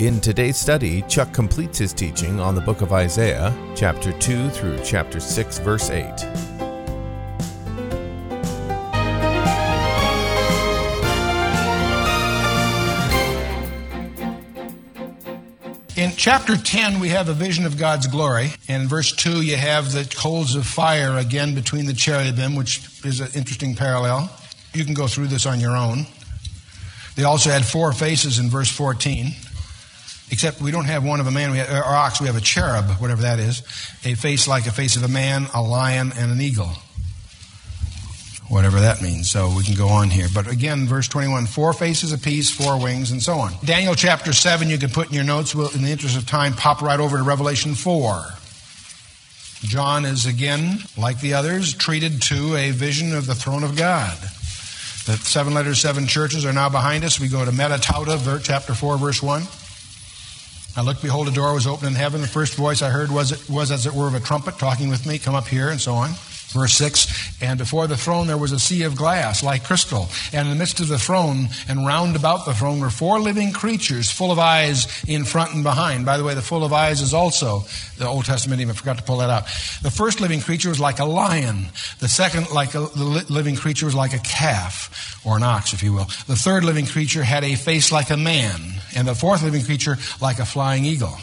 In today's study, Chuck completes his teaching on the book of Isaiah, chapter 2 through chapter 6, verse 8. In chapter 10, we have a vision of God's glory. In verse 2, you have the coals of fire again between the cherubim, which is an interesting parallel. You can go through this on your own. They also had four faces in verse 14, except we don't have one of a man, we have, or ox, we have a cherub, whatever that is, a face like a face of a man, a lion, and an eagle whatever that means. So we can go on here. But again, verse 21 four faces apiece, four wings, and so on. Daniel chapter 7, you can put in your notes. We'll, in the interest of time, pop right over to Revelation 4. John is again, like the others, treated to a vision of the throne of God. The seven letters, seven churches are now behind us. We go to Metatauta, chapter 4, verse 1. I looked, behold, a door was open in heaven. The first voice I heard was, was as it were of a trumpet talking with me, come up here, and so on. Verse 6 And before the throne there was a sea of glass, like crystal. And in the midst of the throne and round about the throne were four living creatures, full of eyes in front and behind. By the way, the full of eyes is also the Old Testament, even forgot to pull that out. The first living creature was like a lion. The second, like a, the living creature, was like a calf, or an ox, if you will. The third living creature had a face like a man. And the fourth living creature, like a flying eagle.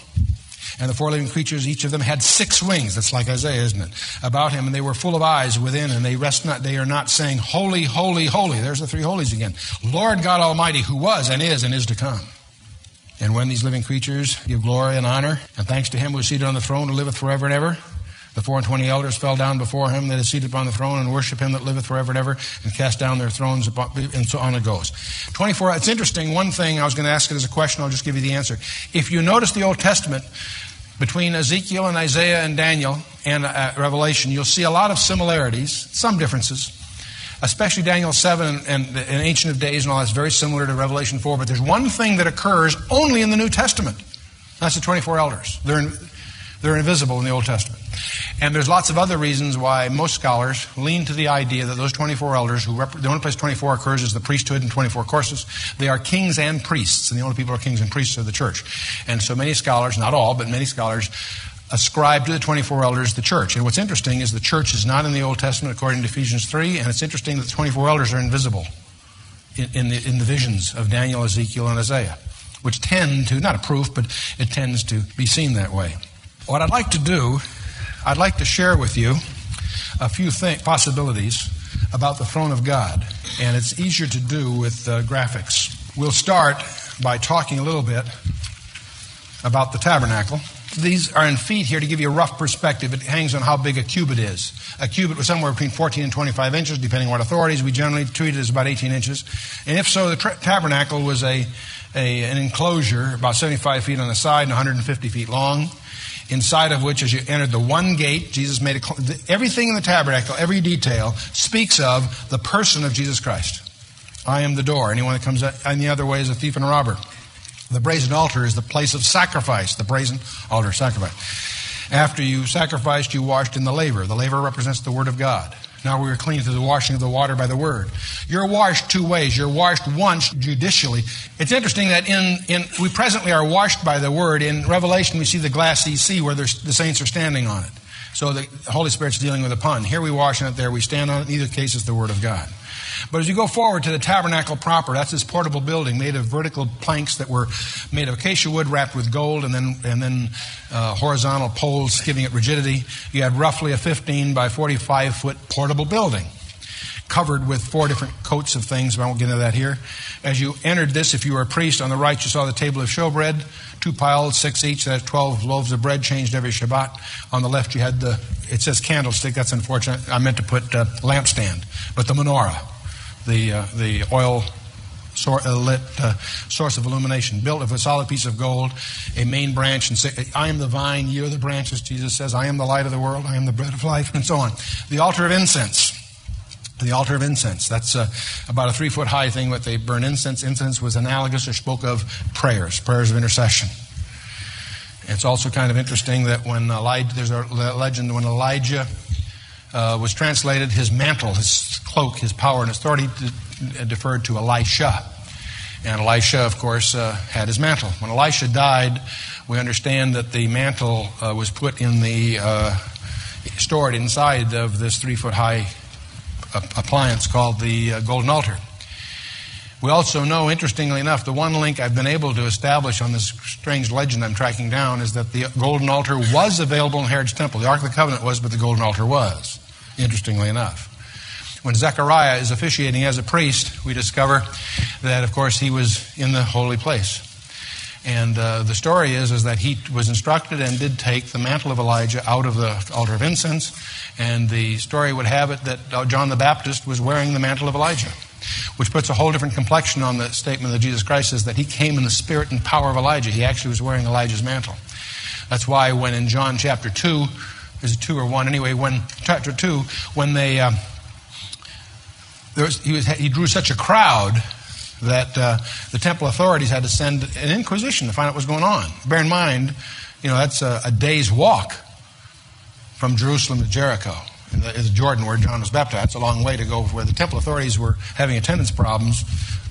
And the four living creatures, each of them had six wings. That's like Isaiah, isn't it? About him, and they were full of eyes within, and they rest not. They are not saying, "Holy, holy, holy." There's the three holies again. Lord God Almighty, who was and is and is to come. And when these living creatures give glory and honor and thanks to Him who is seated on the throne, who liveth forever and ever, the four and twenty elders fell down before him that is seated upon the throne and worship him that liveth forever and ever and cast down their thrones upon, and so on it goes. 24, it's interesting. One thing I was going to ask it as a question, I'll just give you the answer. If you notice the Old Testament, between Ezekiel and Isaiah and Daniel and uh, Revelation, you'll see a lot of similarities, some differences. Especially Daniel 7 and, and, Ancient of Days and all that's very similar to Revelation 4. But there's one thing that occurs only in the New Testament. That's the 24 elders. They're, in, they're invisible in the Old Testament. And there's lots of other reasons why most scholars lean to the idea that those 24 elders, who rep- the only place 24 occurs is the priesthood and 24 courses, they are kings and priests, and the only people who are kings and priests of the church. And so many scholars, not all, but many scholars, ascribe to the 24 elders the church. And what's interesting is the church is not in the Old Testament according to Ephesians 3, and it's interesting that the 24 elders are invisible in, in, the, in the visions of Daniel, Ezekiel, and Isaiah, which tend to, not a proof, but it tends to be seen that way. What I'd like to do I'd like to share with you a few th- possibilities about the throne of God, and it's easier to do with uh, graphics. We'll start by talking a little bit about the tabernacle. These are in feet here to give you a rough perspective. It hangs on how big a cubit is. A cubit was somewhere between 14 and 25 inches, depending on what authorities. We generally treat it as about 18 inches. And if so, the tra- tabernacle was a, a, an enclosure about 75 feet on the side and 150 feet long inside of which, as you entered the one gate, Jesus made it. Everything in the tabernacle, every detail, speaks of the person of Jesus Christ. I am the door. Anyone that comes any other way is a thief and a robber. The brazen altar is the place of sacrifice, the brazen altar sacrifice. After you sacrificed, you washed in the laver. The laver represents the Word of God. Now we are clean through the washing of the water by the word. You're washed two ways. You're washed once judicially. It's interesting that in, in we presently are washed by the word. In Revelation, we see the glassy sea where the saints are standing on it. So the Holy Spirit's dealing with a pun. Here we wash it, there we stand on it. In either case, it's the word of God. But as you go forward to the tabernacle proper, that's this portable building made of vertical planks that were made of acacia wood wrapped with gold and then, and then uh, horizontal poles giving it rigidity. You had roughly a 15 by 45 foot portable building covered with four different coats of things, but I won't get into that here. As you entered this, if you were a priest, on the right you saw the table of showbread, two piles, six each, that's 12 loaves of bread changed every Shabbat. On the left you had the, it says candlestick, that's unfortunate. I meant to put uh, lampstand, but the menorah the, uh, the oil sor- a lit uh, source of illumination, built of a solid piece of gold, a main branch, and say, I am the vine, you are the branches, Jesus says, I am the light of the world, I am the bread of life, and so on. The altar of incense. The altar of incense. That's uh, about a three foot high thing that they burn incense. Incense was analogous or spoke of prayers, prayers of intercession. It's also kind of interesting that when Elijah, there's a legend when Elijah uh, was translated, his mantle, his cloak, his power and authority deferred to Elisha. And Elisha, of course, uh, had his mantle. When Elisha died, we understand that the mantle uh, was put in the, uh, stored inside of this three foot high appliance called the uh, golden altar. We also know, interestingly enough, the one link I've been able to establish on this strange legend I'm tracking down is that the golden altar was available in Herod's temple. The Ark of the Covenant was, but the golden altar was, interestingly enough. When Zechariah is officiating as a priest, we discover that, of course, he was in the holy place. And uh, the story is, is that he was instructed and did take the mantle of Elijah out of the altar of incense. And the story would have it that uh, John the Baptist was wearing the mantle of Elijah which puts a whole different complexion on the statement that Jesus Christ says that he came in the spirit and power of Elijah. He actually was wearing Elijah's mantle. That's why when in John chapter 2, is it 2 or 1? Anyway, when chapter 2, when they, uh, there was, he, was, he drew such a crowd that uh, the temple authorities had to send an inquisition to find out what was going on. Bear in mind, you know, that's a, a day's walk from Jerusalem to Jericho in the, in the, Jordan where John was baptized. It's a long way to go where the temple authorities were having attendance problems.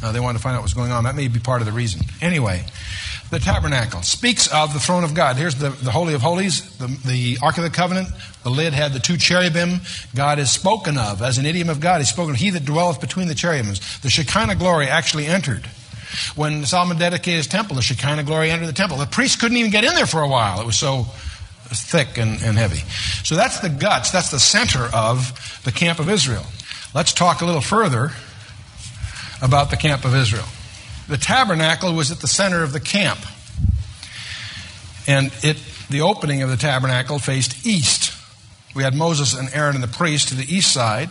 Uh, they wanted to find out what was going on. That may be part of the reason. Anyway, the tabernacle speaks of the throne of God. Here's the, the Holy of Holies, the, the Ark of the Covenant. The lid had the two cherubim. God is spoken of as an idiom of God. He's spoken of He that dwelleth between the cherubims. The Shekinah glory actually entered. When Solomon dedicated his temple, the Shekinah glory entered the temple. The priests couldn't even get in there for a while. It was so thick and, and heavy. So that's the guts, that's the center of the camp of Israel. Let's talk a little further about the camp of Israel. The tabernacle was at the center of the camp. And it, the opening of the tabernacle faced east. We had Moses and Aaron and the priests to the east side.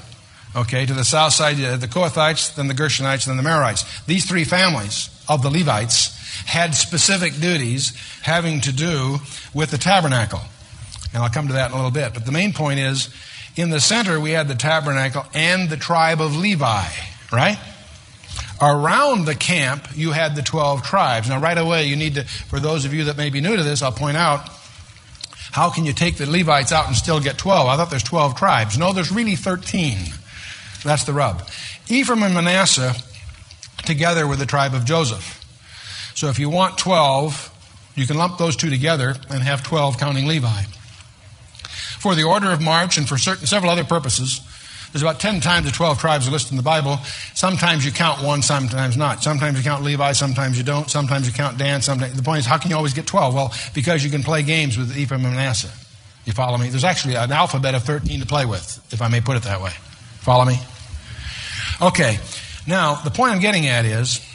Okay, to the south side, you had the Kohathites, then the Gershonites, then the Merarites. These three families of the Levites had specific duties having to do with the tabernacle. And I'll come to that in a little bit. But the main point is in the center, we had the tabernacle and the tribe of Levi, right? Around the camp, you had the 12 tribes. Now, right away, you need to, for those of you that may be new to this, I'll point out how can you take the Levites out and still get 12? I thought there's 12 tribes. No, there's really 13. That's the rub. Ephraim and Manasseh together with the tribe of Joseph. So if you want 12, you can lump those two together and have 12 counting Levi. For the order of march and for certain, several other purposes, there's about 10 times the 12 tribes listed in the Bible. Sometimes you count one, sometimes not. Sometimes you count Levi, sometimes you don't. Sometimes you count Dan. Sometimes, the point is, how can you always get 12? Well, because you can play games with Ephraim and Manasseh. You follow me? There's actually an alphabet of 13 to play with, if I may put it that way. Follow me? Okay. Now, the point I'm getting at is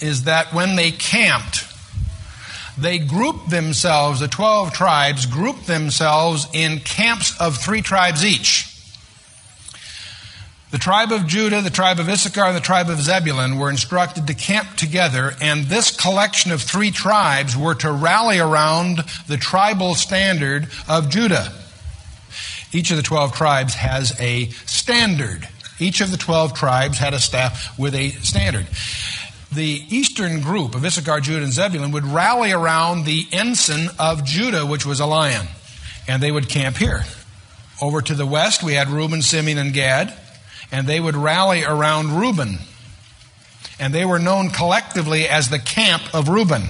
is that when they camped, they grouped themselves, the 12 tribes grouped themselves in camps of three tribes each. The tribe of Judah, the tribe of Issachar, and the tribe of Zebulun were instructed to camp together, and this collection of three tribes were to rally around the tribal standard of Judah. Each of the 12 tribes has a standard. Each of the 12 tribes had a staff with a standard the eastern group of Issachar, Judah, and Zebulun would rally around the ensign of Judah, which was a lion, and they would camp here. Over to the west, we had Reuben, Simeon, and Gad, and they would rally around Reuben. And they were known collectively as the camp of Reuben.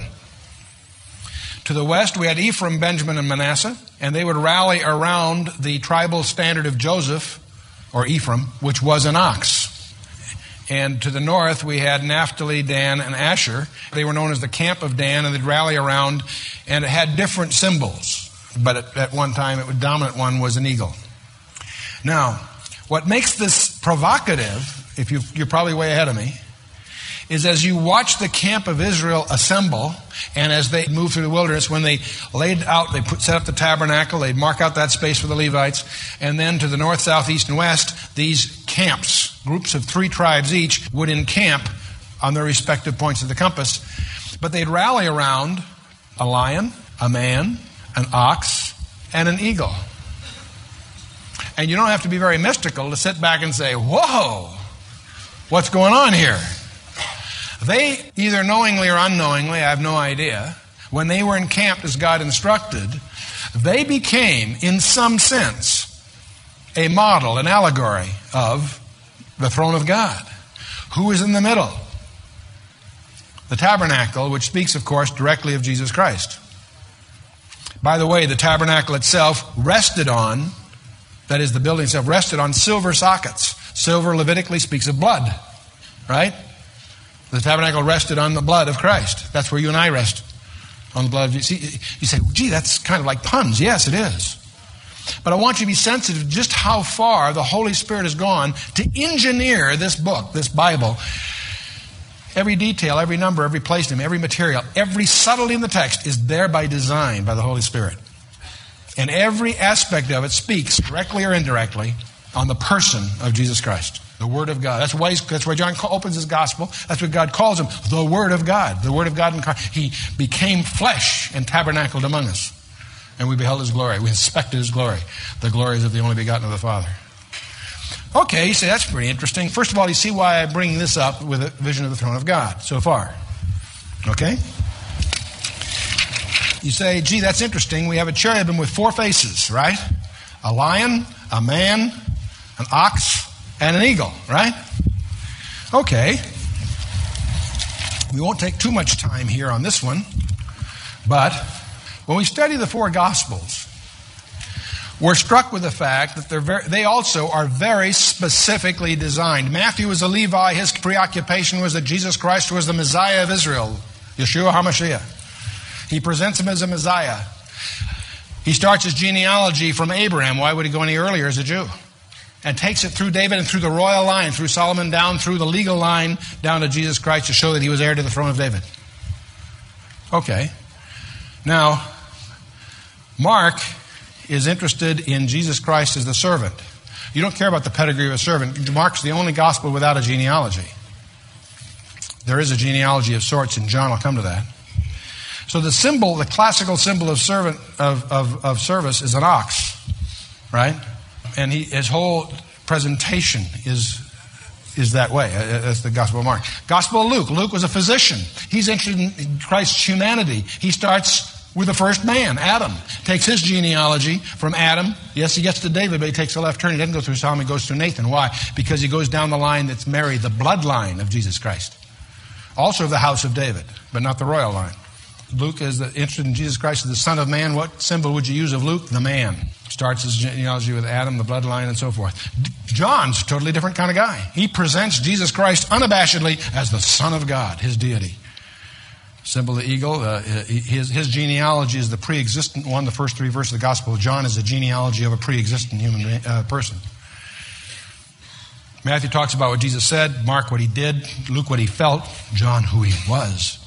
To the west, we had Ephraim, Benjamin, and Manasseh, and they would rally around the tribal standard of Joseph, or Ephraim, which was an ox. And to the north, we had Naphtali, Dan, and Asher. They were known as the Camp of Dan, and they'd rally around, and it had different symbols. But at, one time, the dominant one was an eagle. Now, what makes this provocative, if you, you're probably way ahead of me, is as you watch the camp of Israel assemble, and as they move through the wilderness, when they laid out, they put, set up the tabernacle, they'd mark out that space for the Levites, and then to the north, south, east, and west, these camps, groups of three tribes each, would encamp on their respective points of the compass. But they'd rally around a lion, a man, an ox, and an eagle. And you don't have to be very mystical to sit back and say, Whoa, what's going on here? They, either knowingly or unknowingly, I have no idea, when they were encamped as God instructed, they became, in some sense, a model, an allegory of the throne of God. Who is in the middle? The tabernacle, which speaks, of course, directly of Jesus Christ. By the way, the tabernacle itself rested on, that is, the building itself rested on silver sockets. Silver Levitically speaks of blood, right? The tabernacle rested on the blood of Christ. That's where you and I rest on the blood of Jesus. You say, gee, that's kind of like puns. Yes, it is. But I want you to be sensitive to just how far the Holy Spirit has gone to engineer this book, this Bible. Every detail, every number, every place name, every material, every subtlety in the text is there by design by the Holy Spirit. And every aspect of it speaks, directly or indirectly, on the person of Jesus Christ. The Word of God. That's why, that's why John opens his gospel. That's what God calls him. The Word of God. The Word of God. He became flesh and tabernacled among us. And we beheld his glory. We inspected his glory. The glories of the only begotten of the Father. Okay, you say that's pretty interesting. First of all, you see why I bring this up with a vision of the throne of God so far. Okay? You say, gee, that's interesting. We have a cherubim with four faces, right? A lion, a man, an ox, and an eagle, right? Okay. We won't take too much time here on this one, but when we study the four Gospels, we're struck with the fact that they're very, they also are very specifically designed. Matthew was a Levi. His preoccupation was that Jesus Christ was the Messiah of Israel, Yeshua HaMashiach. He presents him as a Messiah. He starts his genealogy from Abraham. Why would he go any earlier as a Jew? and takes it through David and through the royal line, through Solomon, down through the legal line, down to Jesus Christ to show that he was heir to the throne of David. Okay. Now, Mark is interested in Jesus Christ as the servant. You don't care about the pedigree of a servant. Mark's the only gospel without a genealogy. There is a genealogy of sorts in John. I'll come to that. So the symbol, the classical symbol of servant of, of, of service is an ox, right? and he, his whole presentation is is that way. Uh, that's the Gospel of Mark. Gospel of Luke. Luke was a physician. He's interested in Christ's humanity. He starts with the first man, Adam. Takes his genealogy from Adam. Yes, he gets to David, but he takes a left turn. He doesn't go through Solomon, he goes through Nathan. Why? Because he goes down the line that's Mary, the bloodline of Jesus Christ. Also of the house of David, but not the royal line. Luke is interested in Jesus Christ as the Son of Man. What symbol would you use of Luke? The man. Starts his genealogy with Adam, the bloodline, and so forth. John's totally different kind of guy. He presents Jesus Christ unabashedly as the Son of God, his deity. Symbol of the eagle. Uh, his, his genealogy is the pre existent one. The first three verses of the Gospel of John is the genealogy of a pre existent human uh, person. Matthew talks about what Jesus said, Mark what he did, Luke what he felt, John who he was.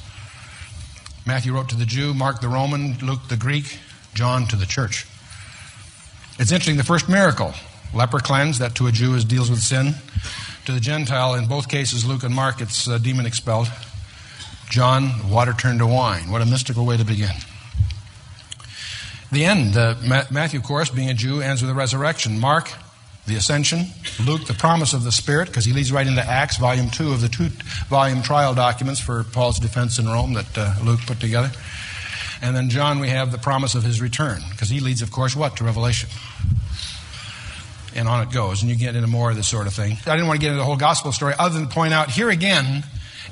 Matthew wrote to the Jew, Mark the Roman, Luke the Greek, John to the church. It's interesting, the first miracle, leper cleansed, that to a Jew is deals with sin. To the Gentile, in both cases, Luke and Mark, it's uh, demon expelled. John, water turned to wine. What a mystical way to begin. The end, uh, Matthew, of course, being a Jew, ends with the resurrection. Mark, the ascension. Luke, the promise of the Spirit, because he leads right into Acts, volume two of the two volume trial documents for Paul's defense in Rome that uh, Luke put together. And then John, we have the promise of his return, because he leads, of course, what? To Revelation. And on it goes. And you get into more of this sort of thing. I didn't want to get into the whole gospel story, other than point out here again,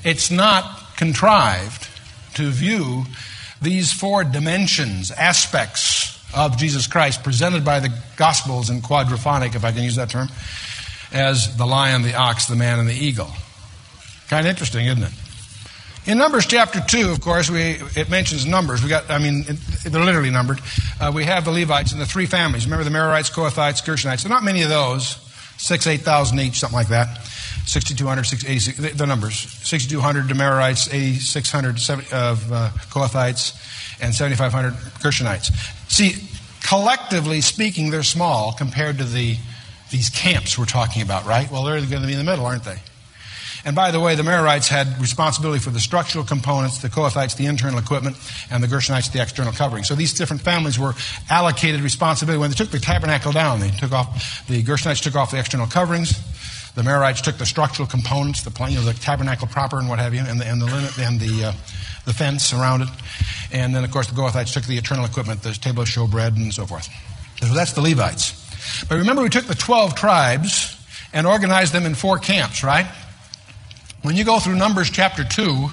it's not contrived to view these four dimensions, aspects of Jesus Christ, presented by the Gospels in quadraphonic, if I can use that term, as the lion, the ox, the man, and the eagle. Kind of interesting, isn't it? In Numbers chapter 2, of course, we, it mentions numbers. We got, I mean, they're literally numbered. Uh, we have the Levites and the three families. Remember the Merarites, Kohathites, Gershonites. There are not many of those. Six, 8,000 each, something like that. 6,200, 686, the numbers. 6,200 Merarites, 8,600 of uh, Kohathites, and 7,500 Gershonites. See, collectively speaking, they're small compared to the, these camps we're talking about, right? Well, they're going to be in the middle, aren't they? And by the way, the Merarites had responsibility for the structural components, the Kohathites, the internal equipment, and the Gershonites, the external covering. So these different families were allocated responsibility. When they took the tabernacle down, they took off, the Gershonites took off the external coverings. The Merarites took the structural components, the, you know, the tabernacle proper and what have you, and the, and the, and the, uh, the fence around it. And then, of course, the Kohathites took the eternal equipment, the table of showbread, and so forth. So that's the Levites. But remember, we took the 12 tribes and organized them in four camps, right? When you go through Numbers chapter 2,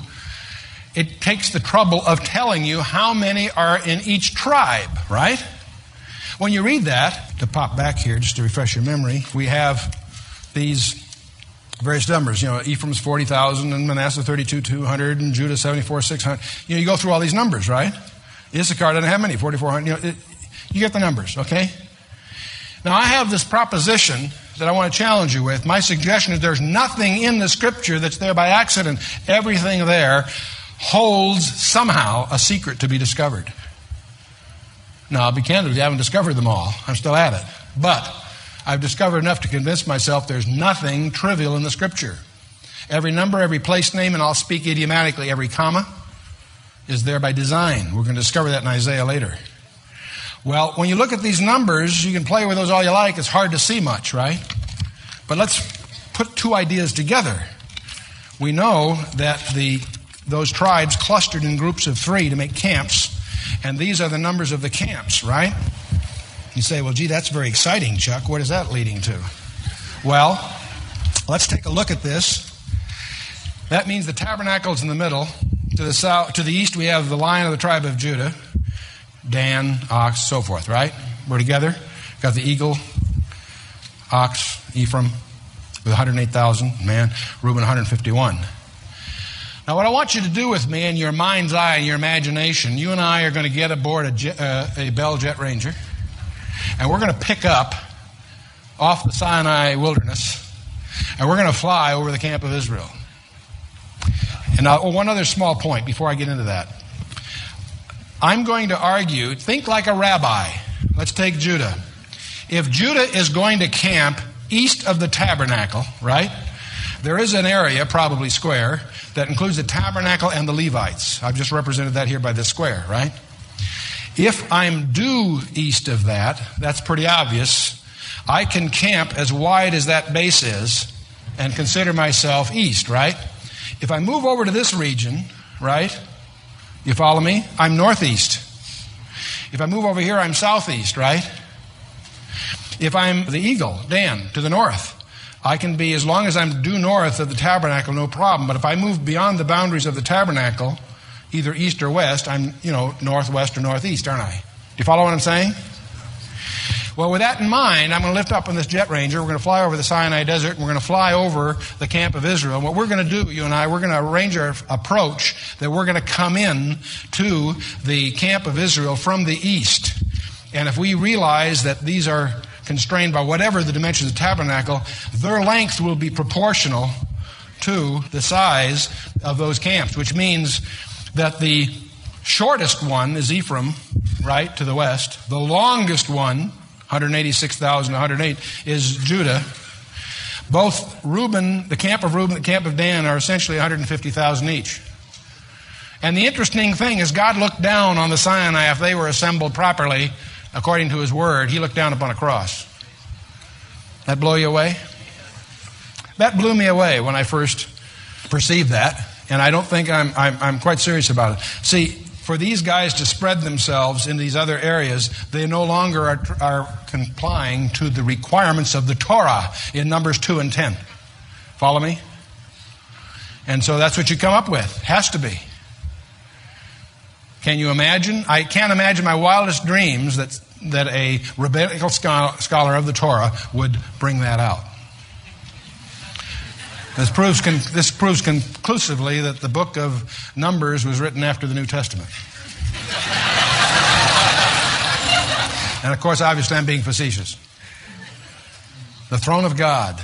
it takes the trouble of telling you how many are in each tribe, right? When you read that, to pop back here just to refresh your memory, we have these various numbers. You know, Ephraim's 40,000 and Manasseh 32,200 and Judah 74, 600. You know, you go through all these numbers, right? Issachar doesn't have many, 4,400. You know, it, you get the numbers, okay? Now, I have this proposition that I want to challenge you with. My suggestion is there's nothing in the scripture that's there by accident. Everything there holds somehow a secret to be discovered. Now, I'll be candid with you, I haven't discovered them all. I'm still at it. But I've discovered enough to convince myself there's nothing trivial in the scripture. Every number, every place name, and I'll speak idiomatically, every comma is there by design. We're going to discover that in Isaiah later. Well, when you look at these numbers, you can play with those all you like. It's hard to see much, right? But let's put two ideas together. We know that the, those tribes clustered in groups of three to make camps, and these are the numbers of the camps, right? You say, well, gee, that's very exciting, Chuck. What is that leading to? Well, let's take a look at this. That means the tabernacle's in the middle. To the south, to the east, we have the lion of the tribe of Judah. Dan, ox, so forth, right? We're together. Got the eagle, ox, Ephraim with 108,000 man, Reuben 151. Now, what I want you to do with me in your mind's eye and your imagination, you and I are going to get aboard a, jet, uh, a Bell Jet Ranger, and we're going to pick up off the Sinai wilderness, and we're going to fly over the camp of Israel. And now, oh, one other small point before I get into that. I'm going to argue, think like a rabbi. Let's take Judah. If Judah is going to camp east of the tabernacle, right? There is an area, probably square, that includes the tabernacle and the Levites. I've just represented that here by this square, right? If I'm due east of that, that's pretty obvious. I can camp as wide as that base is and consider myself east, right? If I move over to this region, right? You follow me? I'm northeast. If I move over here, I'm southeast, right? If I'm the eagle, Dan, to the north, I can be, as long as I'm due north of the tabernacle, no problem. But if I move beyond the boundaries of the tabernacle, either east or west, I'm, you know, northwest or northeast, aren't I? Do you follow what I'm saying? Well, with that in mind, I'm going to lift up on this jet ranger. We're going to fly over the Sinai Desert, and we're going to fly over the camp of Israel. And what we're going to do, you and I, we're going to arrange our approach that we're going to come in to the camp of Israel from the east. And if we realize that these are constrained by whatever the dimensions of the tabernacle, their length will be proportional to the size of those camps, which means that the shortest one is Ephraim, right, to the west. The longest one 186,108 is Judah. Both Reuben, the camp of Reuben, the camp of Dan are essentially 150,000 each. And the interesting thing is, God looked down on the Sinai if they were assembled properly, according to His Word. He looked down upon a cross. That blow you away? That blew me away when I first perceived that, and I don't think I'm, I'm, I'm quite serious about it. See, for these guys to spread themselves in these other areas, they no longer are, are complying to the requirements of the Torah in Numbers 2 and 10. Follow me? And so that's what you come up with. Has to be. Can you imagine? I can't imagine my wildest dreams that, that a rabbinical scholar of the Torah would bring that out. This proves, con- this proves conclusively that the book of Numbers was written after the New Testament. and of course, obviously, I'm being facetious. The throne of God.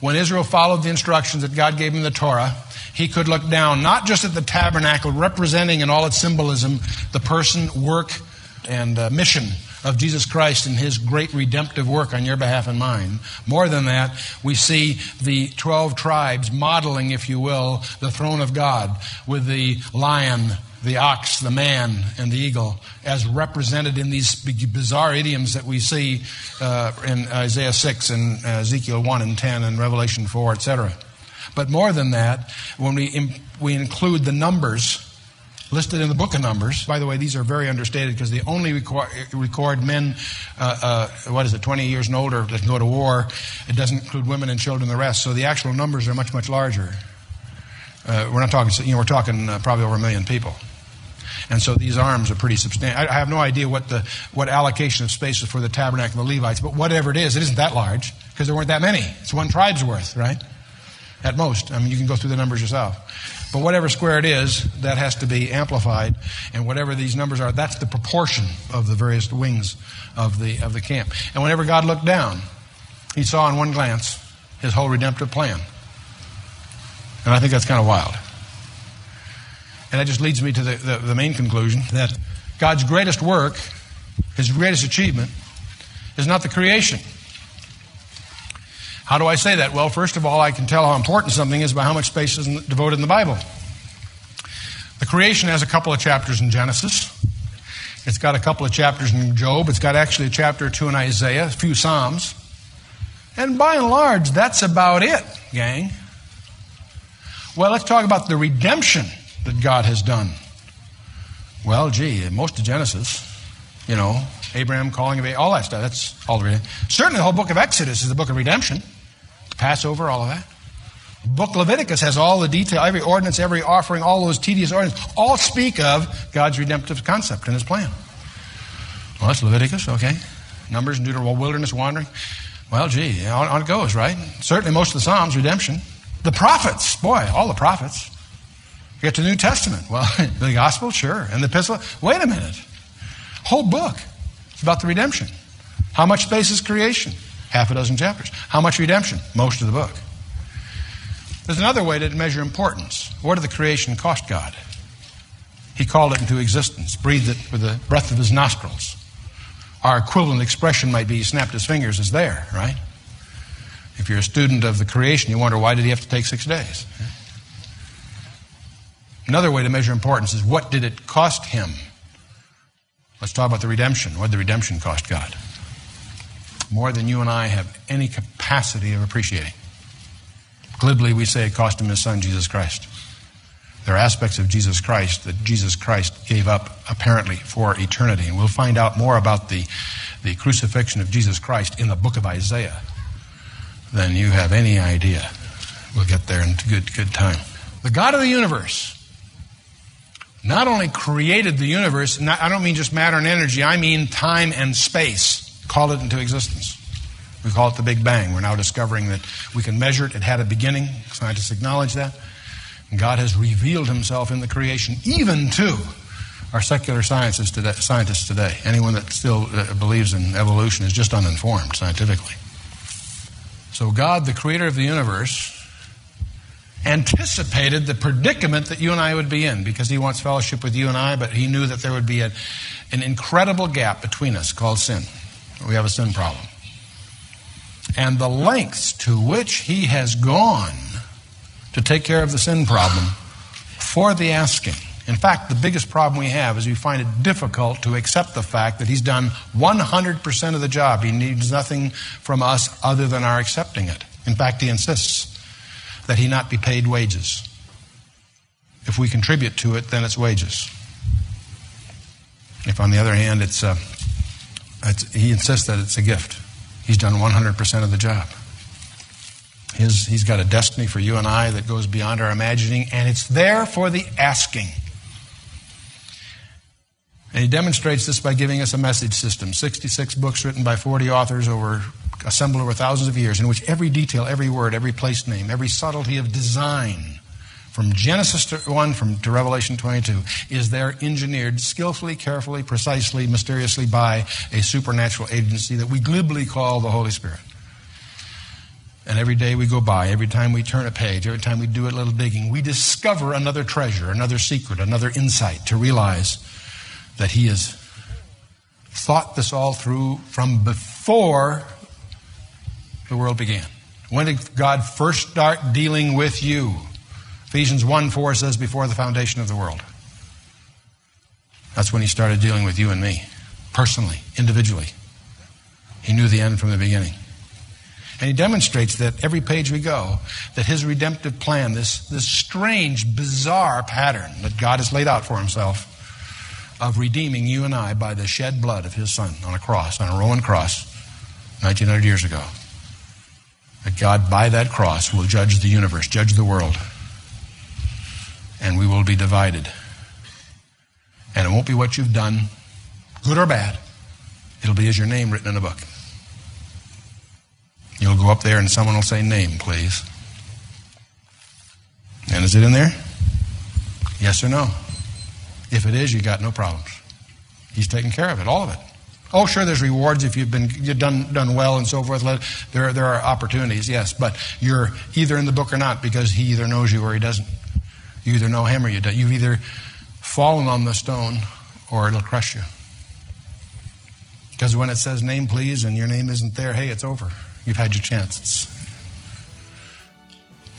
When Israel followed the instructions that God gave him in the Torah, he could look down not just at the tabernacle, representing in all its symbolism the person, work, and uh, mission of Jesus Christ and his great redemptive work on your behalf and mine. More than that, we see the 12 tribes modeling, if you will, the throne of God with the lion, the ox, the man, and the eagle as represented in these bizarre idioms that we see uh, in Isaiah 6 and Ezekiel 1 and 10 and Revelation 4, etc. But more than that, when we, we include the numbers listed in the book of Numbers. By the way, these are very understated because they only record, record men, uh, uh, what is it, 20 years and older that can go to war. It doesn't include women and children and the rest. So the actual numbers are much, much larger. Uh, we're not talking, you know, we're talking uh, probably over a million people. And so these arms are pretty substantial. I have no idea what the what allocation of space is for the tabernacle of the Levites, but whatever it is, it isn't that large because there weren't that many. It's one tribe's worth, right? At most. I mean, you can go through the numbers yourself. But whatever square it is, that has to be amplified. And whatever these numbers are, that's the proportion of the various wings of the, of the camp. And whenever God looked down, he saw in one glance his whole redemptive plan. And I think that's kind of wild. And that just leads me to the, the, the main conclusion that God's greatest work, his greatest achievement, is not the creation. How do I say that? Well, first of all, I can tell how important something is by how much space is devoted in the Bible. The creation has a couple of chapters in Genesis. It's got a couple of chapters in Job. It's got actually a chapter or two in Isaiah, a few Psalms. And by and large, that's about it, gang. Well, let's talk about the redemption that God has done. Well, gee, most of Genesis, you know, Abraham calling of all that stuff, that's all the redemption. Certainly the whole book of Exodus is the book of redemption. Passover, all of that. Book Leviticus has all the detail, every ordinance, every offering, all those tedious ordinances, all speak of God's redemptive concept and his plan. Well, that's Leviticus, okay. Numbers Deuteronomy, wilderness wandering. Well, gee, on, on it goes, right? Certainly most of the Psalms, redemption. The prophets, boy, all the prophets. You get to the New Testament. Well, the gospel, sure. And the epistle, wait a minute. Whole book. About the redemption. How much space is creation? half a dozen chapters. How much redemption? Most of the book. There's another way to measure importance. What did the creation cost God? He called it into existence, breathed it with the breath of his nostrils. Our equivalent expression might be he snapped his fingers, is there, right? If you're a student of the creation, you wonder why did he have to take six days? Another way to measure importance is what did it cost him? Let's talk about the redemption. What did the redemption cost God? more than you and I have any capacity of appreciating. Glibly, we say it cost him his son, Jesus Christ. There are aspects of Jesus Christ that Jesus Christ gave up apparently for eternity. And we'll find out more about the, the crucifixion of Jesus Christ in the book of Isaiah than you have any idea. We'll get there in good, good time. The God of the universe not only created the universe, not, I don't mean just matter and energy, I mean time and space called it into existence. We call it the Big Bang. We're now discovering that we can measure it. It had a beginning. Scientists acknowledge that. And God has revealed himself in the creation, even to our secular scientists today. Scientists today. Anyone that still uh, believes in evolution is just uninformed scientifically. So, God, the creator of the universe, anticipated the predicament that you and I would be in because he wants fellowship with you and I, but he knew that there would be a, an incredible gap between us called sin. We have a sin problem. And the lengths to which he has gone to take care of the sin problem for the asking. In fact, the biggest problem we have is we find it difficult to accept the fact that he's done 100% of the job. He needs nothing from us other than our accepting it. In fact, he insists that he not be paid wages. If we contribute to it, then it's wages. If, on the other hand, it's uh, it's, he insists that it's a gift. He's done 100% of the job. His, he's got a destiny for you and I that goes beyond our imagining, and it's there for the asking. And he demonstrates this by giving us a message system 66 books written by 40 authors over assembled over thousands of years, in which every detail, every word, every place name, every subtlety of design from Genesis to 1 from, to Revelation 22 is there engineered skillfully, carefully, precisely, mysteriously by a supernatural agency that we glibly call the Holy Spirit. And every day we go by, every time we turn a page, every time we do a little digging, we discover another treasure, another secret, another insight to realize that He has thought this all through from before the world began. When did God first start dealing with you? Ephesians 1 4 says, before the foundation of the world. That's when he started dealing with you and me, personally, individually. He knew the end from the beginning. And he demonstrates that every page we go, that his redemptive plan, this, this strange, bizarre pattern that God has laid out for himself of redeeming you and I by the shed blood of his son on a cross, on a Roman cross, 1900 years ago. That God, by that cross, will judge the universe, judge the world. And we will be divided. And it won't be what you've done, good or bad. It'll be as your name written in a book. You'll go up there and someone will say, Name, please. And is it in there? Yes or no? If it is, you got no problems. He's taking care of it, all of it. Oh, sure, there's rewards if you've been you've done done well and so forth. There there are opportunities, yes, but you're either in the book or not because he either knows you or he doesn't. You either know him or you don't. You've either fallen on the stone or it'll crush you. Because when it says name please and your name isn't there, hey, it's over. You've had your chance. It's,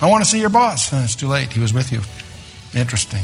I want to see your boss. Uh, it's too late. He was with you. Interesting.